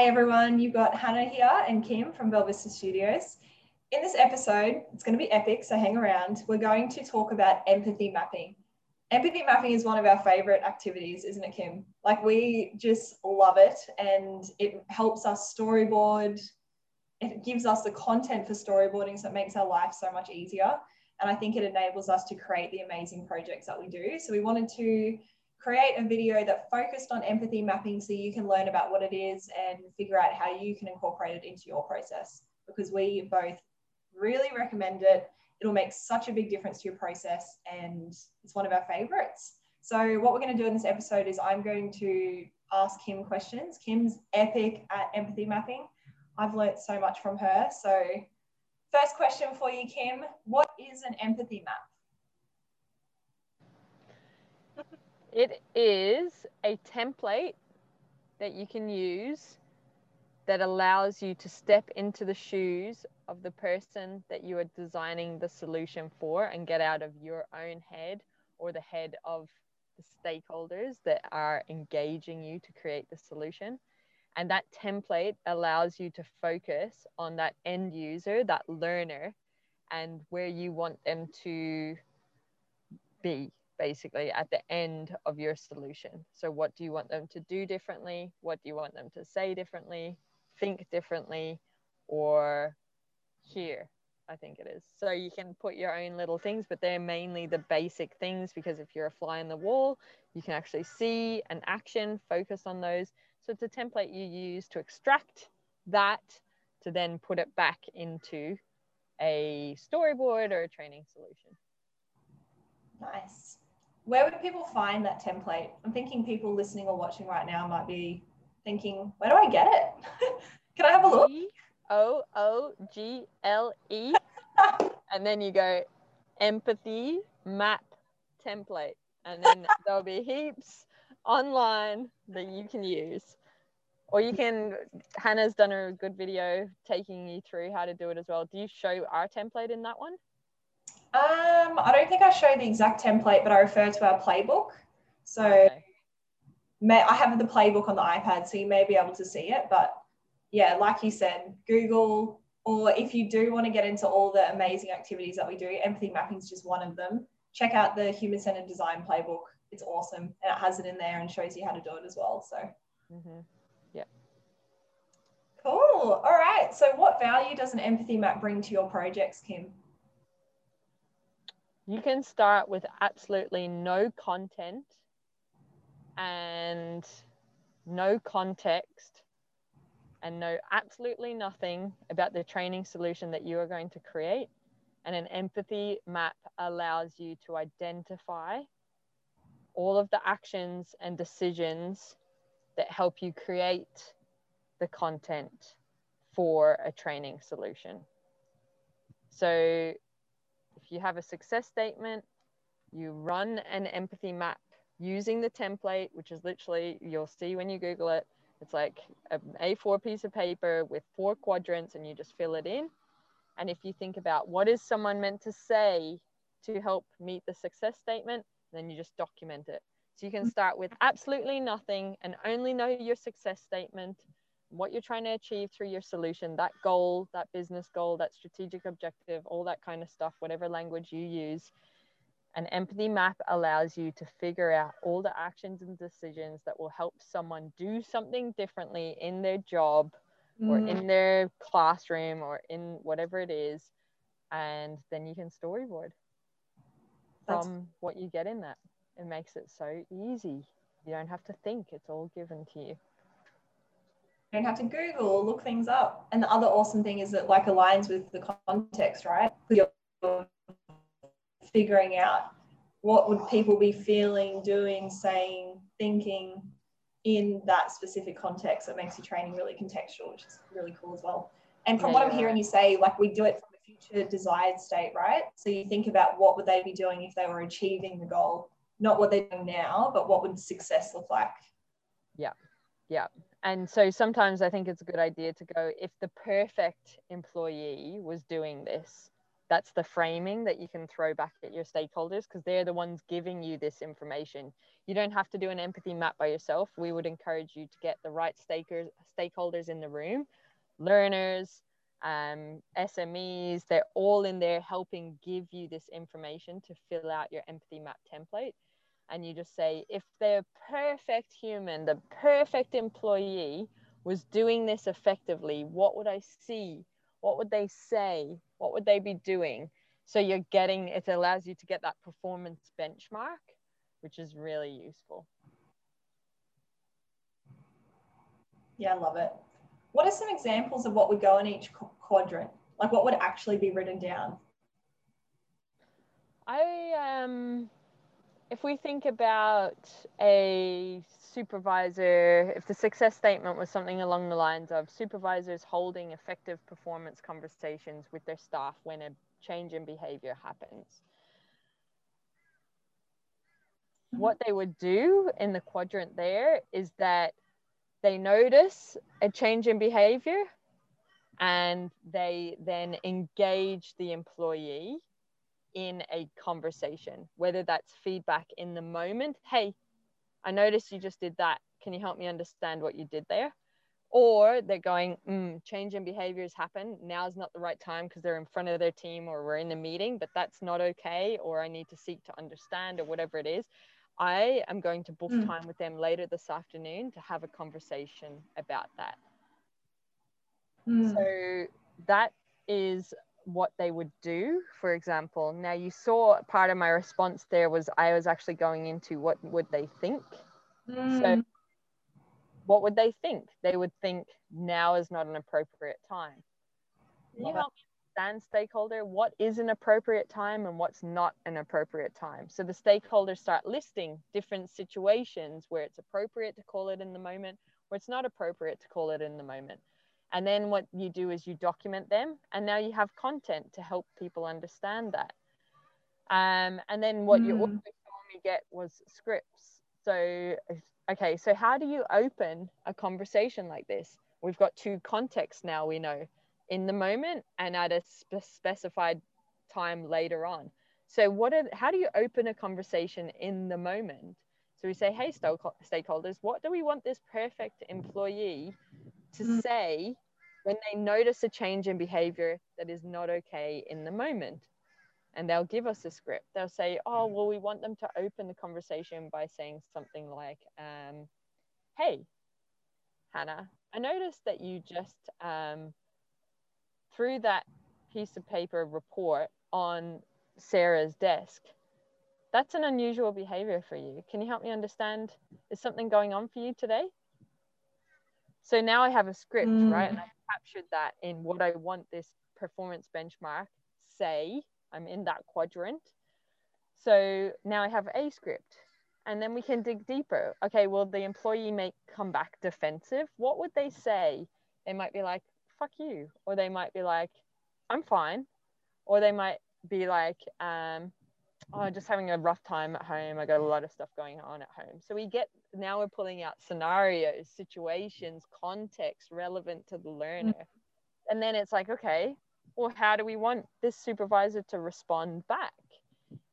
Hey everyone, you've got Hannah here and Kim from Bell Vista Studios. In this episode, it's going to be epic, so hang around. We're going to talk about empathy mapping. Empathy mapping is one of our favorite activities, isn't it, Kim? Like, we just love it and it helps us storyboard. It gives us the content for storyboarding, so it makes our life so much easier. And I think it enables us to create the amazing projects that we do. So, we wanted to create a video that focused on empathy mapping so you can learn about what it is and figure out how you can incorporate it into your process because we both really recommend it. It'll make such a big difference to your process and it's one of our favorites. So what we're going to do in this episode is I'm going to ask Kim questions. Kim's epic at empathy mapping. I've learnt so much from her. So first question for you, Kim, what is an empathy map? It is a template that you can use that allows you to step into the shoes of the person that you are designing the solution for and get out of your own head or the head of the stakeholders that are engaging you to create the solution. And that template allows you to focus on that end user, that learner, and where you want them to be basically at the end of your solution. So, what do you want them to do differently? What do you want them to say differently, think differently, or hear? I think it is. So, you can put your own little things, but they're mainly the basic things because if you're a fly in the wall, you can actually see an action, focus on those. So, it's a template you use to extract that to then put it back into a storyboard or a training solution. Nice where would people find that template? I'm thinking people listening or watching right now might be thinking, where do I get it? Can I have a look? O O G L E. And then you go empathy map template. And then there'll be heaps online that you can use. Or you can, Hannah's done a good video taking you through how to do it as well. Do you show our template in that one? Um, I don't think I show the exact template, but I refer to our playbook. So okay. may, I have the playbook on the iPad, so you may be able to see it. But yeah, like you said, Google, or if you do want to get into all the amazing activities that we do, empathy mapping is just one of them. Check out the human centered design playbook. It's awesome. And it has it in there and shows you how to do it as well. So, mm-hmm. yeah. Cool. All right. So, what value does an empathy map bring to your projects, Kim? You can start with absolutely no content and no context and know absolutely nothing about the training solution that you are going to create. And an empathy map allows you to identify all of the actions and decisions that help you create the content for a training solution. So you have a success statement, you run an empathy map using the template, which is literally, you'll see when you Google it, it's like an A4 piece of paper with four quadrants and you just fill it in. And if you think about what is someone meant to say to help meet the success statement, then you just document it. So you can start with absolutely nothing and only know your success statement what you're trying to achieve through your solution, that goal, that business goal, that strategic objective, all that kind of stuff, whatever language you use. An empathy map allows you to figure out all the actions and decisions that will help someone do something differently in their job mm. or in their classroom or in whatever it is. And then you can storyboard That's... from what you get in that. It makes it so easy. You don't have to think, it's all given to you don't have to Google or look things up. And the other awesome thing is that like aligns with the context, right? You're figuring out what would people be feeling, doing, saying, thinking in that specific context that makes your training really contextual, which is really cool as well. And from yeah, what I'm hearing you say, like we do it from a future desired state, right? So you think about what would they be doing if they were achieving the goal, not what they're doing now, but what would success look like? Yeah, yeah and so sometimes I think it's a good idea to go if the perfect employee was doing this, that's the framing that you can throw back at your stakeholders because they're the ones giving you this information. You don't have to do an empathy map by yourself. We would encourage you to get the right stakers, stakeholders in the room, learners, um, SMEs, they're all in there helping give you this information to fill out your empathy map template. And you just say, if the perfect human, the perfect employee was doing this effectively, what would I see? What would they say? What would they be doing? So you're getting, it allows you to get that performance benchmark, which is really useful. Yeah, I love it. What are some examples of what would go in each quadrant? Like what would actually be written down? I um if we think about a supervisor, if the success statement was something along the lines of supervisors holding effective performance conversations with their staff when a change in behavior happens. What they would do in the quadrant there is that they notice a change in behavior and they then engage the employee in a conversation, whether that's feedback in the moment. Hey, I noticed you just did that. Can you help me understand what you did there? Or they're going, mm, change in behaviors happen. Now is not the right time because they're in front of their team or we're in a meeting, but that's not okay. Or I need to seek to understand or whatever it is. I am going to book mm. time with them later this afternoon to have a conversation about that. Mm. So that is what they would do, for example. Now, you saw part of my response there was I was actually going into what would they think. Mm. So, what would they think? They would think now is not an appropriate time. Can you help me understand, stakeholder, what is an appropriate time and what's not an appropriate time? So, the stakeholders start listing different situations where it's appropriate to call it in the moment, where it's not appropriate to call it in the moment. And then what you do is you document them, and now you have content to help people understand that. Um, and then what mm. you also saw me get was scripts. So, okay, so how do you open a conversation like this? We've got two contexts now, we know in the moment and at a spe- specified time later on. So, what are, how do you open a conversation in the moment? So, we say, hey, stakeholders, what do we want this perfect employee to mm. say when they notice a change in behavior that is not okay in the moment. And they'll give us a script. They'll say, oh, well, we want them to open the conversation by saying something like, um, hey, Hannah, I noticed that you just um, threw that piece of paper report on Sarah's desk. That's an unusual behavior for you. Can you help me understand? Is something going on for you today? So now I have a script, mm. right? And I captured that in what I want this performance benchmark say. I'm in that quadrant. So now I have a script. And then we can dig deeper. Okay, well, the employee may come back defensive. What would they say? They might be like, fuck you. Or they might be like, I'm fine. Or they might be like, um, oh, just having a rough time at home. I got a lot of stuff going on at home. So we get now we're pulling out scenarios, situations, context relevant to the learner. Mm-hmm. And then it's like, okay, well, how do we want this supervisor to respond back?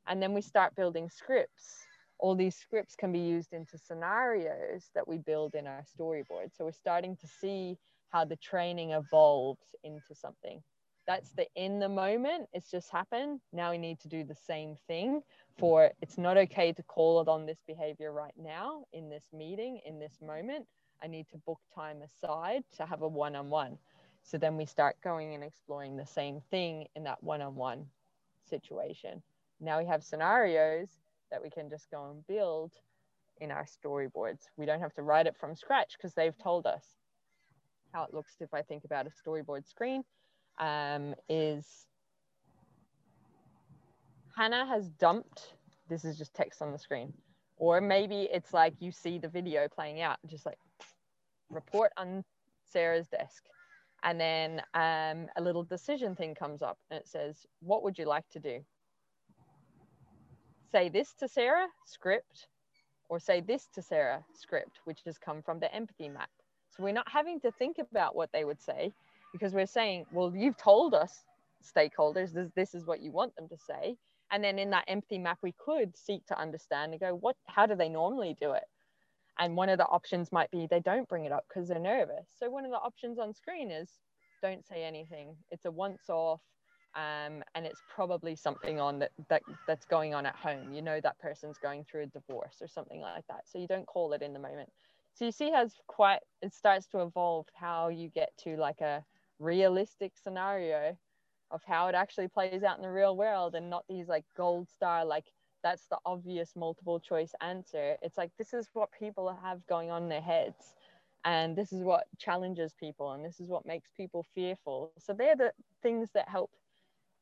And then we start building scripts. All these scripts can be used into scenarios that we build in our storyboard. So we're starting to see how the training evolves into something that's the in the moment it's just happened. Now we need to do the same thing mm. for it's not okay to call it on this behavior right now in this meeting in this moment. I need to book time aside to have a one-on-one. So then we start going and exploring the same thing in that one-on-one situation. Now we have scenarios that we can just go and build in our storyboards. We don't have to write it from scratch because they've told us how it looks if i think about a storyboard screen um, is Hannah has dumped, this is just text on the screen, or maybe it's like you see the video playing out, just like report on Sarah's desk. And then um, a little decision thing comes up and it says, What would you like to do? Say this to Sarah, script, or say this to Sarah, script, which has come from the empathy map. So we're not having to think about what they would say because we're saying, well, you've told us stakeholders this, this is what you want them to say. And then in that empathy map we could seek to understand and go what how do they normally do it? And one of the options might be they don't bring it up because they're nervous. So one of the options on screen is don't say anything. It's a once off um, and it's probably something on that, that that's going on at home. You know that person's going through a divorce or something like that. So you don't call it in the moment. So you see how it's quite it starts to evolve how you get to like a realistic scenario of how it actually plays out in the real world and not these like gold star like that's the obvious multiple choice answer. It's like this is what people have going on in their heads and this is what challenges people and this is what makes people fearful. So they're the things that help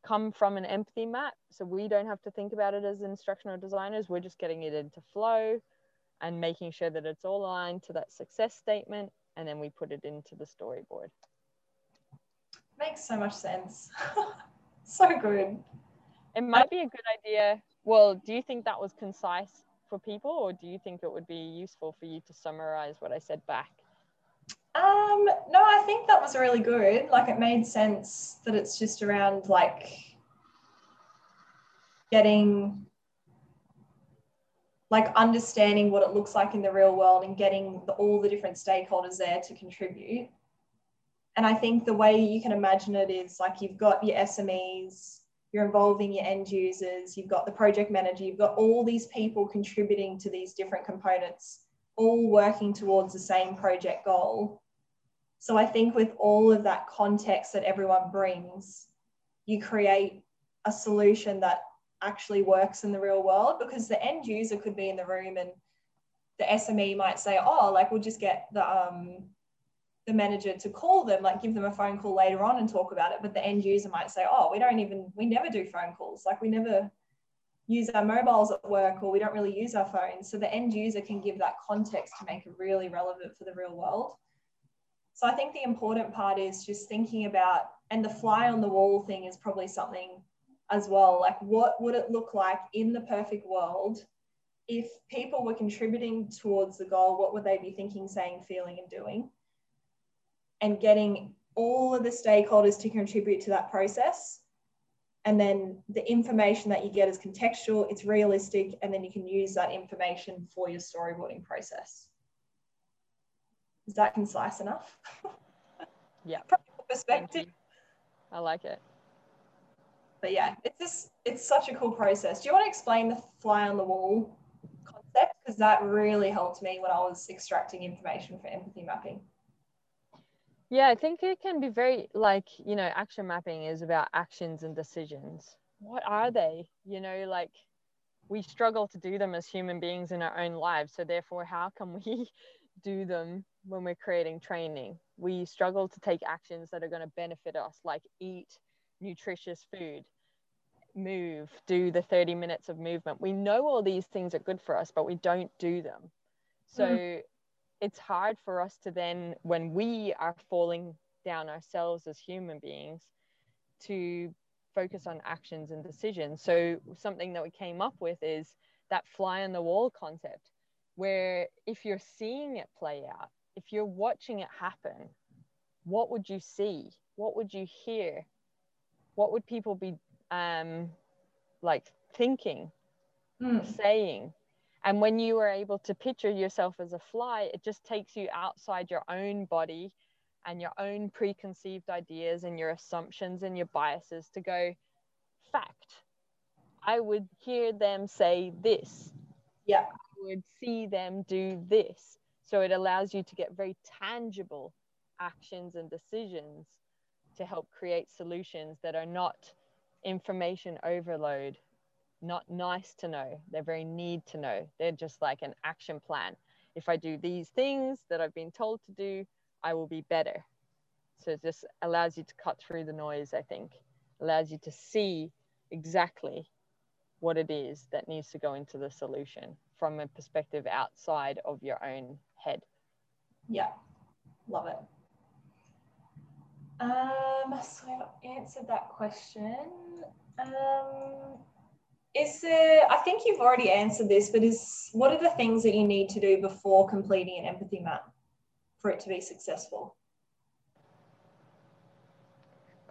come from an empathy map. So we don't have to think about it as instructional designers. We're just getting it into flow and making sure that it's all aligned to that success statement and then we put it into the storyboard Makes so much sense. so good. It might be a good idea. Well, do you think that was concise for people, or do you think it would be useful for you to summarize what I said back? Um, no, I think that was really good. Like it made sense that it's just around like getting like understanding what it looks like in the real world and getting the, all the different stakeholders there to contribute and I think the way you can imagine it is like you've got your SMEs, you're involving your end users, you've got the project manager, you've got all these people contributing to these different components, all working towards the same project goal. So I think with all of that context that everyone brings, you create a solution that actually works in the real world because the end user could be in the room and the SME might say, oh, like we'll just get the um, the manager to call them, like give them a phone call later on and talk about it. But the end user might say, oh, we don't even, we never do phone calls. Like we never use our mobiles at work or we don't really use our phones. So the end user can give that context to make it really relevant for the real world. So I think the important part is just thinking about, and the fly on the wall thing is probably something as well. Like, what would it look like in the perfect world if people were contributing towards the goal? What would they be thinking, saying, feeling, and doing? And getting all of the stakeholders to contribute to that process. And then the information that you get is contextual, it's realistic, and then you can use that information for your storyboarding process. Is that concise enough? Yeah. perspective. I like it. But yeah, it's just it's such a cool process. Do you want to explain the fly on the wall concept? Because that really helped me when I was extracting information for empathy mapping. Yeah, I think it can be very like, you know, action mapping is about actions and decisions. What are they? You know, like we struggle to do them as human beings in our own lives. So, therefore, how can we do them when we're creating training? We struggle to take actions that are going to benefit us, like eat nutritious food, move, do the 30 minutes of movement. We know all these things are good for us, but we don't do them. So, mm it's hard for us to then, when we are falling down ourselves as human beings, to focus on actions and decisions. So, something that we came up with is that fly on the wall concept, where if you're seeing it play out, if you're watching it happen, what would you see? What would you hear? What would people be um, like thinking, mm. saying? And when you are able to picture yourself as a fly, it just takes you outside your own body and your own preconceived ideas and your assumptions and your biases to go, fact. I would hear them say this. Yeah. I would see them do this. So it allows you to get very tangible actions and decisions to help create solutions that are not information overload not nice to know. They're very need to know. They're just like an action plan. If I do these things that I've been told to do, I will be better. So it just allows you to cut through the noise, I think, allows you to see exactly what it is that needs to go into the solution from a perspective outside of your own head. Yeah, love it. Um, so I've answered that question. Um, is there, I think you've already answered this, but is what are the things that you need to do before completing an empathy map for it to be successful?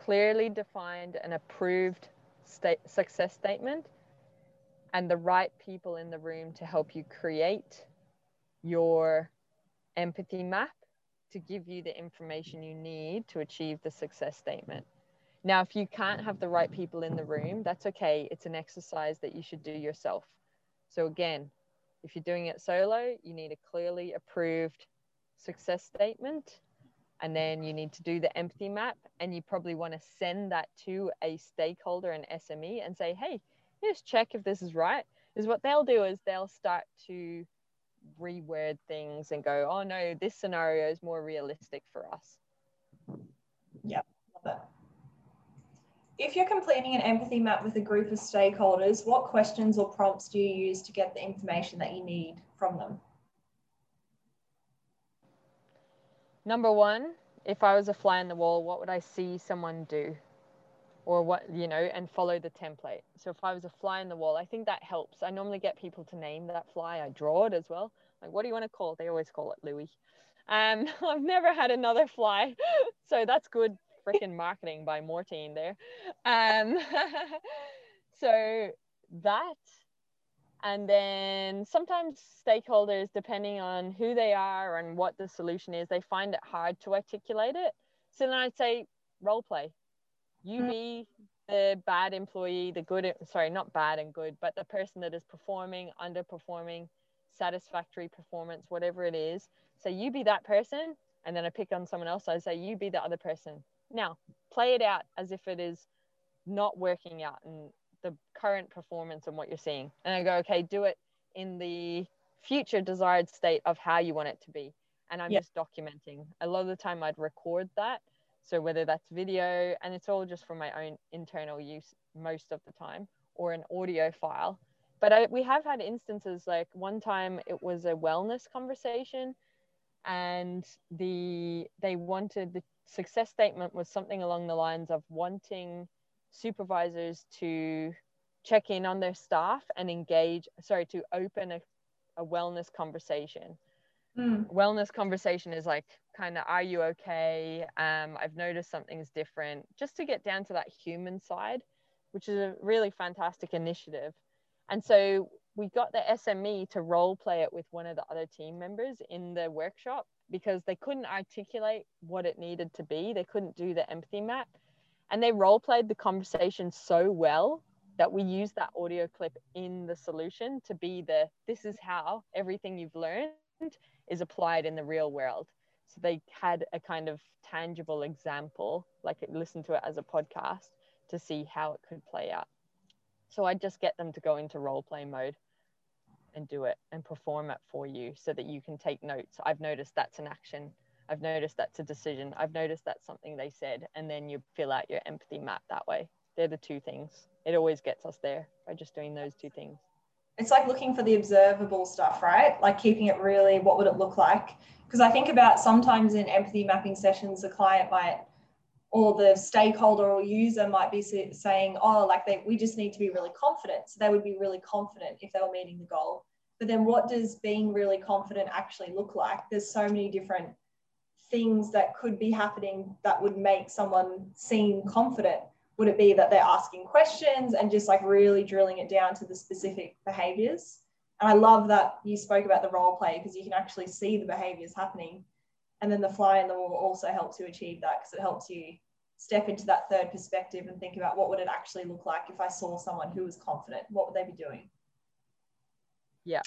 clearly defined and approved state success statement and the right people in the room to help you create your empathy map to give you the information you need to achieve the success statement. Now, if you can't have the right people in the room, that's okay. It's an exercise that you should do yourself. So, again, if you're doing it solo, you need a clearly approved success statement. And then you need to do the empathy map. And you probably want to send that to a stakeholder, an SME, and say, hey, just check if this is right. Is what they'll do is they'll start to reword things and go, oh no, this scenario is more realistic for us. Yeah, love. If you're completing an empathy map with a group of stakeholders, what questions or prompts do you use to get the information that you need from them? Number one, if I was a fly on the wall, what would I see someone do? Or what, you know, and follow the template. So if I was a fly in the wall, I think that helps. I normally get people to name that fly. I draw it as well. Like, what do you want to call it? They always call it Louis. Um, I've never had another fly. So that's good freaking marketing by Mortine there. Um, so that, and then sometimes stakeholders, depending on who they are and what the solution is, they find it hard to articulate it. So then I'd say role play. You mm. be the bad employee, the good, sorry, not bad and good, but the person that is performing, underperforming, satisfactory performance, whatever it is. So you be that person. And then I pick on someone else. I say, you be the other person. Now, play it out as if it is not working out and the current performance and what you're seeing. And I go, okay, do it in the future desired state of how you want it to be. And I'm yep. just documenting. A lot of the time, I'd record that. So whether that's video, and it's all just for my own internal use most of the time, or an audio file. But I, we have had instances like one time it was a wellness conversation and the they wanted the success statement was something along the lines of wanting supervisors to check in on their staff and engage sorry to open a, a wellness conversation. Mm. wellness conversation is like kind of are you okay? Um, i've noticed something's different. Just to get down to that human side which is a really fantastic initiative. And so we got the sme to role play it with one of the other team members in the workshop because they couldn't articulate what it needed to be. They couldn't do the empathy map. And they role played the conversation so well that we used that audio clip in the solution to be the this is how everything you've learned is applied in the real world. So they had a kind of tangible example, like listen to it as a podcast to see how it could play out. So I just get them to go into role play mode and do it and perform it for you so that you can take notes. I've noticed that's an action. I've noticed that's a decision. I've noticed that's something they said. And then you fill out your empathy map that way. They're the two things. It always gets us there by just doing those two things. It's like looking for the observable stuff, right? Like keeping it really, what would it look like? Because I think about sometimes in empathy mapping sessions, the client might or the stakeholder or user might be saying, oh, like they, we just need to be really confident. So they would be really confident if they were meeting the goal. But then what does being really confident actually look like? There's so many different things that could be happening that would make someone seem confident. Would it be that they're asking questions and just like really drilling it down to the specific behaviors? And I love that you spoke about the role play because you can actually see the behaviors happening. And then the fly in the wall also helps you achieve that because it helps you step into that third perspective and think about what would it actually look like if I saw someone who was confident? What would they be doing? Yeah.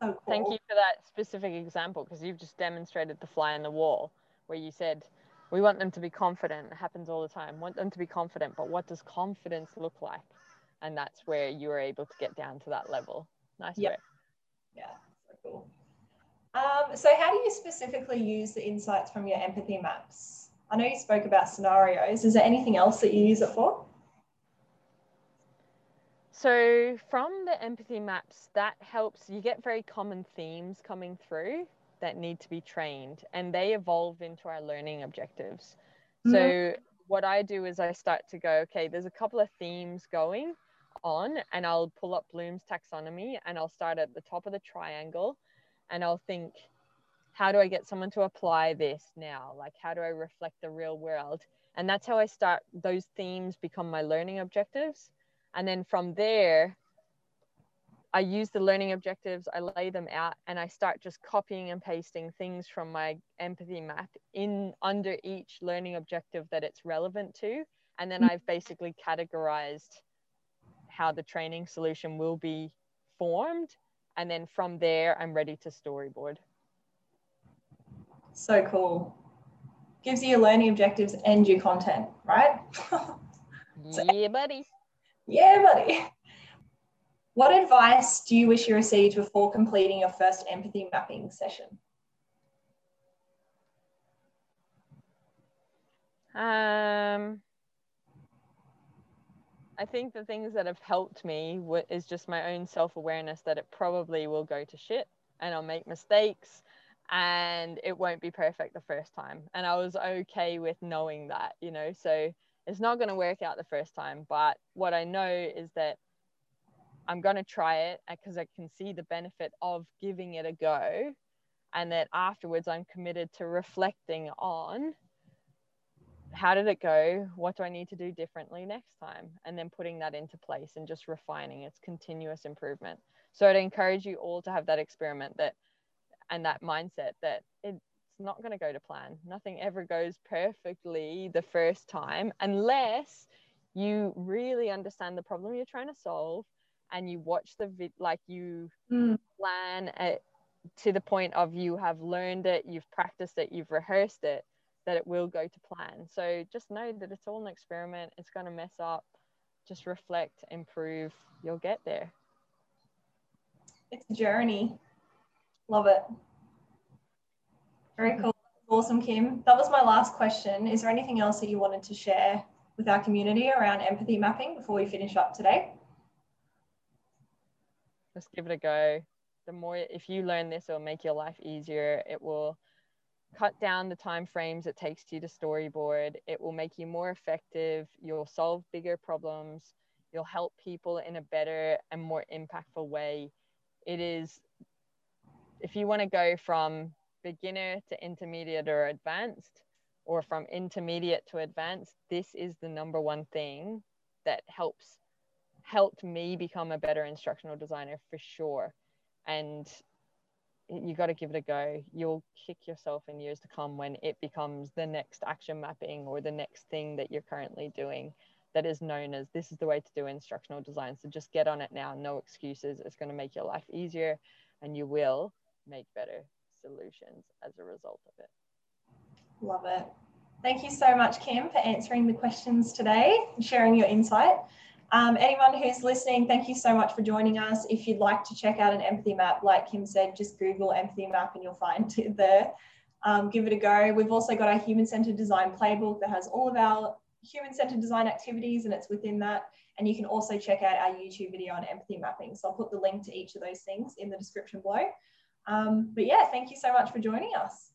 So cool. Thank you for that specific example because you've just demonstrated the fly on the wall where you said we want them to be confident. It happens all the time. Want them to be confident, but what does confidence look like? And that's where you were able to get down to that level. Nice yep. work. Yeah, so cool. Um, so, how do you specifically use the insights from your empathy maps? I know you spoke about scenarios. Is there anything else that you use it for? So, from the empathy maps, that helps you get very common themes coming through that need to be trained and they evolve into our learning objectives. Mm-hmm. So, what I do is I start to go, okay, there's a couple of themes going on, and I'll pull up Bloom's taxonomy and I'll start at the top of the triangle and I'll think, how do I get someone to apply this now? Like, how do I reflect the real world? And that's how I start, those themes become my learning objectives. And then from there, I use the learning objectives, I lay them out, and I start just copying and pasting things from my empathy map in under each learning objective that it's relevant to. And then mm. I've basically categorized how the training solution will be formed. And then from there, I'm ready to storyboard. So cool. Gives you your learning objectives and your content, right? so, yeah, buddy. Yeah, buddy. What advice do you wish you received before completing your first empathy mapping session? Um, I think the things that have helped me is just my own self awareness that it probably will go to shit and I'll make mistakes and it won't be perfect the first time. And I was okay with knowing that, you know, so it's not going to work out the first time. But what I know is that I'm going to try it uh, because I can see the benefit of giving it a go. And that afterwards, I'm committed to reflecting on how did it go? What do I need to do differently next time? And then putting that into place and just refining its continuous improvement. So I'd encourage you all to have that experiment that and that mindset that it's not going to go to plan. Nothing ever goes perfectly the first time unless you really understand the problem you're trying to solve and you watch the vid like you mm. plan it to the point of you have learned it you've practiced it you've rehearsed it that it will go to plan. So just know that it's all an experiment. It's going to mess up. Just reflect improve. You'll get there. It's a journey love it. Very cool. Awesome kim. That was my last question. Is there anything else that you wanted to share with our community around empathy mapping before we finish up today? Just give it a go. The more if you learn this it'll make your life easier. It will cut down the time frames it takes you to storyboard. It will make you more effective. You'll solve bigger problems. You'll help people in a better and more impactful way. It is if you want to go from beginner to intermediate or advanced or from intermediate to advanced this is the number one thing that helps helped me become a better instructional designer for sure. And you got to give it a go. You'll kick yourself in years to come when it becomes the next action mapping or the next thing that you're currently doing that is known as this is the way to do instructional design. So just get on it now, no excuses. It's going to make your life easier and you will make better solutions as a result of it. Love it. Thank you so much, Kim, for answering the questions today and sharing your insight. Um, anyone who's listening, thank you so much for joining us. If you'd like to check out an empathy map, like Kim said, just Google empathy map and you'll find it there. Um, give it a go. We've also got our human centered design playbook that has all of our human centered design activities and it's within that. And you can also check out our YouTube video on empathy mapping. So I'll put the link to each of those things in the description below. Um, but yeah, thank you so much for joining us.